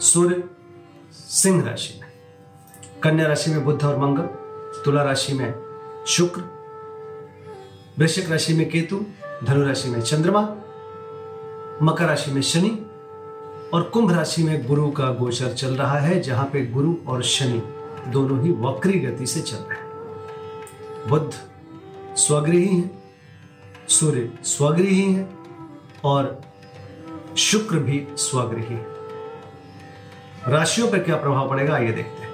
सूर्य, सिंह राशि में। कन्या राशि में बुद्ध और मंगल, तुला राशि में शुक्र, वृश्चिक राशि में केतु, धनु राशि में चंद्रमा, मकर राशि में शनि और कुंभ राशि में गुरु का गोचर चल रहा है, जहाँ पे गुरु और शनि दोनों ही वक्री गति से चल रहे हैं। बुद्ध स्वगृही है, सूर्य स्वगृही है और शुक्र भी स्वगृही है। राशियों पर क्या प्रभाव पड़ेगा, आइए देखते हैं।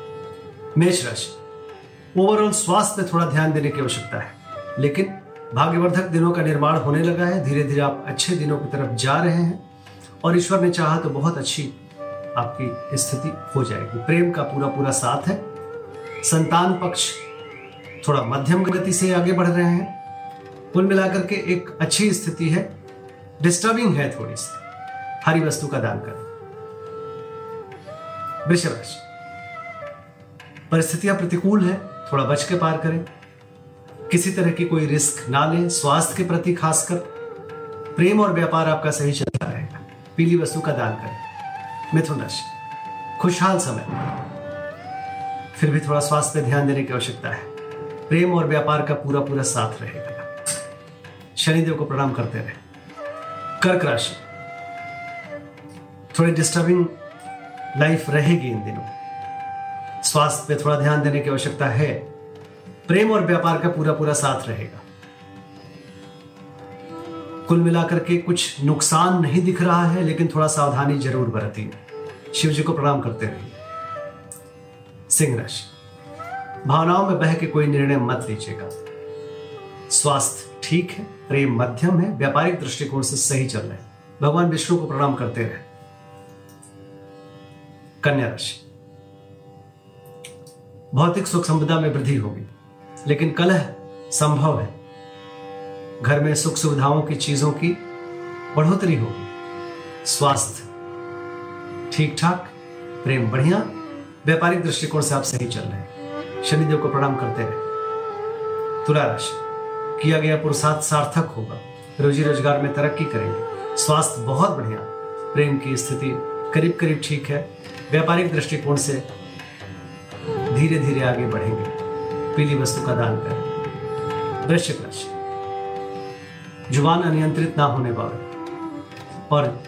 मेष राशि। ओवरऑल स्वास्थ्य पे थोड़ा ध्यान देने की आवश्यकता है, लेकिन भाग्यवर्धक दिनों का निर्माण होने लगा है। धीरे धीरे आप अच्छे दिनों की तरफ़ जा रहे हैं और ईश्वर ने चाहा तो बहुत अच्छी आपकी स्थिति हो जाएगी। प्रेम का पूरा पूरा साथ है। संतान पक्ष थोड़ा मध्यम गति से आगे बढ़ रहे हैं। कुल मिलाकर के एक अच्छी स्थिति है। डिस्टर्बिंग है थोड़ी सी हरी वस्तु का दान करें वृषभ राशि परिस्थितियाँ प्रतिकूल है, थोड़ा बच के पार करें। किसी तरह की कोई रिस्क ना लें, स्वास्थ्य के प्रति खासकर। प्रेम और व्यापार आपका सही चलता रहेगा। पीली वस्तु का दान करें। मिथुन राशि। खुशहाल समय। फिर भी थोड़ा स्वास्थ्य पे ध्यान देने की आवश्यकता है। प्रेम और व्यापार का पूरा पूरा साथ रहेगा। शनिदेव को प्रणाम करते रहे। कर्क राशि। थोड़े डिस्टर्बिंग लाइफ रहेगी इन दिनों। स्वास्थ्य पे थोड़ा ध्यान देने की आवश्यकता है। प्रेम और व्यापार का पूरा पूरा साथ रहेगा। कुल मिलाकर के कुछ नुकसान नहीं दिख रहा है, लेकिन थोड़ा सावधानी ज़रूर बरती शिव जी को प्रणाम करते रहिए। सिंह राशि। भावनाओं में बह के कोई निर्णय मत लीजिएगा। स्वास्थ्य ठीक है, प्रेम मध्यम है, व्यापारिक दृष्टिकोण से सही चल रहे भगवान विष्णु को प्रणाम करते रहे। कन्या राशि। भौतिक सुख संपदा में वृद्धि होगी, लेकिन कलह संभव है। घर में सुख सुविधाओं की चीज़ों की बढ़ोतरी होगी। स्वास्थ्य ठीक ठाक प्रेम बढ़िया, व्यापारिक दृष्टिकोण से आप सही चल रहे हैं। शनिदेव को प्रणाम करते रहे तुला राशि, किया गया पुरुषार्थ सार्थक होगा। रोजी रोज़गार में तरक्की करेंगे। स्वास्थ्य बहुत बढ़िया। प्रेम की स्थिति करीब करीब ठीक है। व्यापारिक दृष्टिकोण से धीरे धीरे आगे बढ़ेंगे। पीली वस्तु का दान करें। वृश्चिक राशि। ज़ुबान अनियंत्रित ना होने पावे और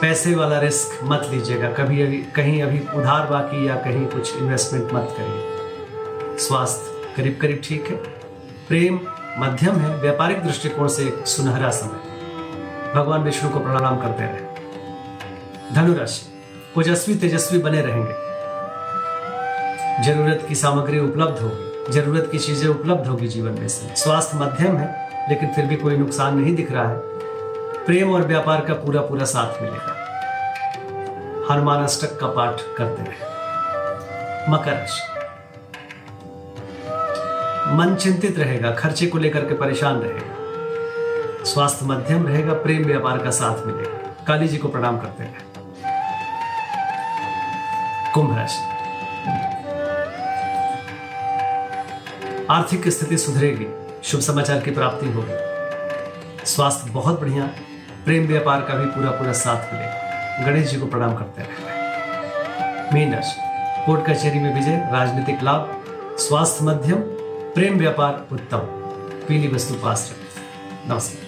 पैसे वाला रिस्क मत लीजिएगा। कभी अभी, कहीं अभी उधार बाकी या कहीं कुछ इन्वेस्टमेंट मत करिए। स्वास्थ्य करीब करीब ठीक है। प्रेम मध्यम है। व्यापारिक दृष्टिकोण से सुनहरा समय। भगवान विष्णु को प्रणाम करते रहे। धनुराशि ओजस्वी तेजस्वी बने रहेंगे। ज़रूरत की सामग्री उपलब्ध होगी। ज़रूरत की चीज़ें उपलब्ध होगी जीवन में से स्वास्थ्य मध्यम है, लेकिन फिर भी कोई नुकसान नहीं दिख रहा है। प्रेम और व्यापार का पूरा पूरा साथ मिलेगा। हनुमान अष्टक का पाठ करते रहे। मकर राशि मन चिंतित रहेगा, खर्चे को लेकर के परेशान रहेगा। स्वास्थ्य मध्यम रहेगा, प्रेम व्यापार का साथ मिलेगा। काली जी को प्रणाम करते रहे। कुंभ राशि आर्थिक स्थिति सुधरेगी, शुभ समाचार की प्राप्ति होगी। स्वास्थ्य बहुत बढ़िया, प्रेम व्यापार का भी पूरा पूरा साथ मिलेगा। गणेश जी को प्रणाम करते रहे। मीन राशि। कोर्ट कचहरी में विजय, राजनीतिक लाभ, स्वास्थ्य मध्यम, प्रेम व्यापार उत्तम। पीली वस्तु पास रखें। नमस्कार।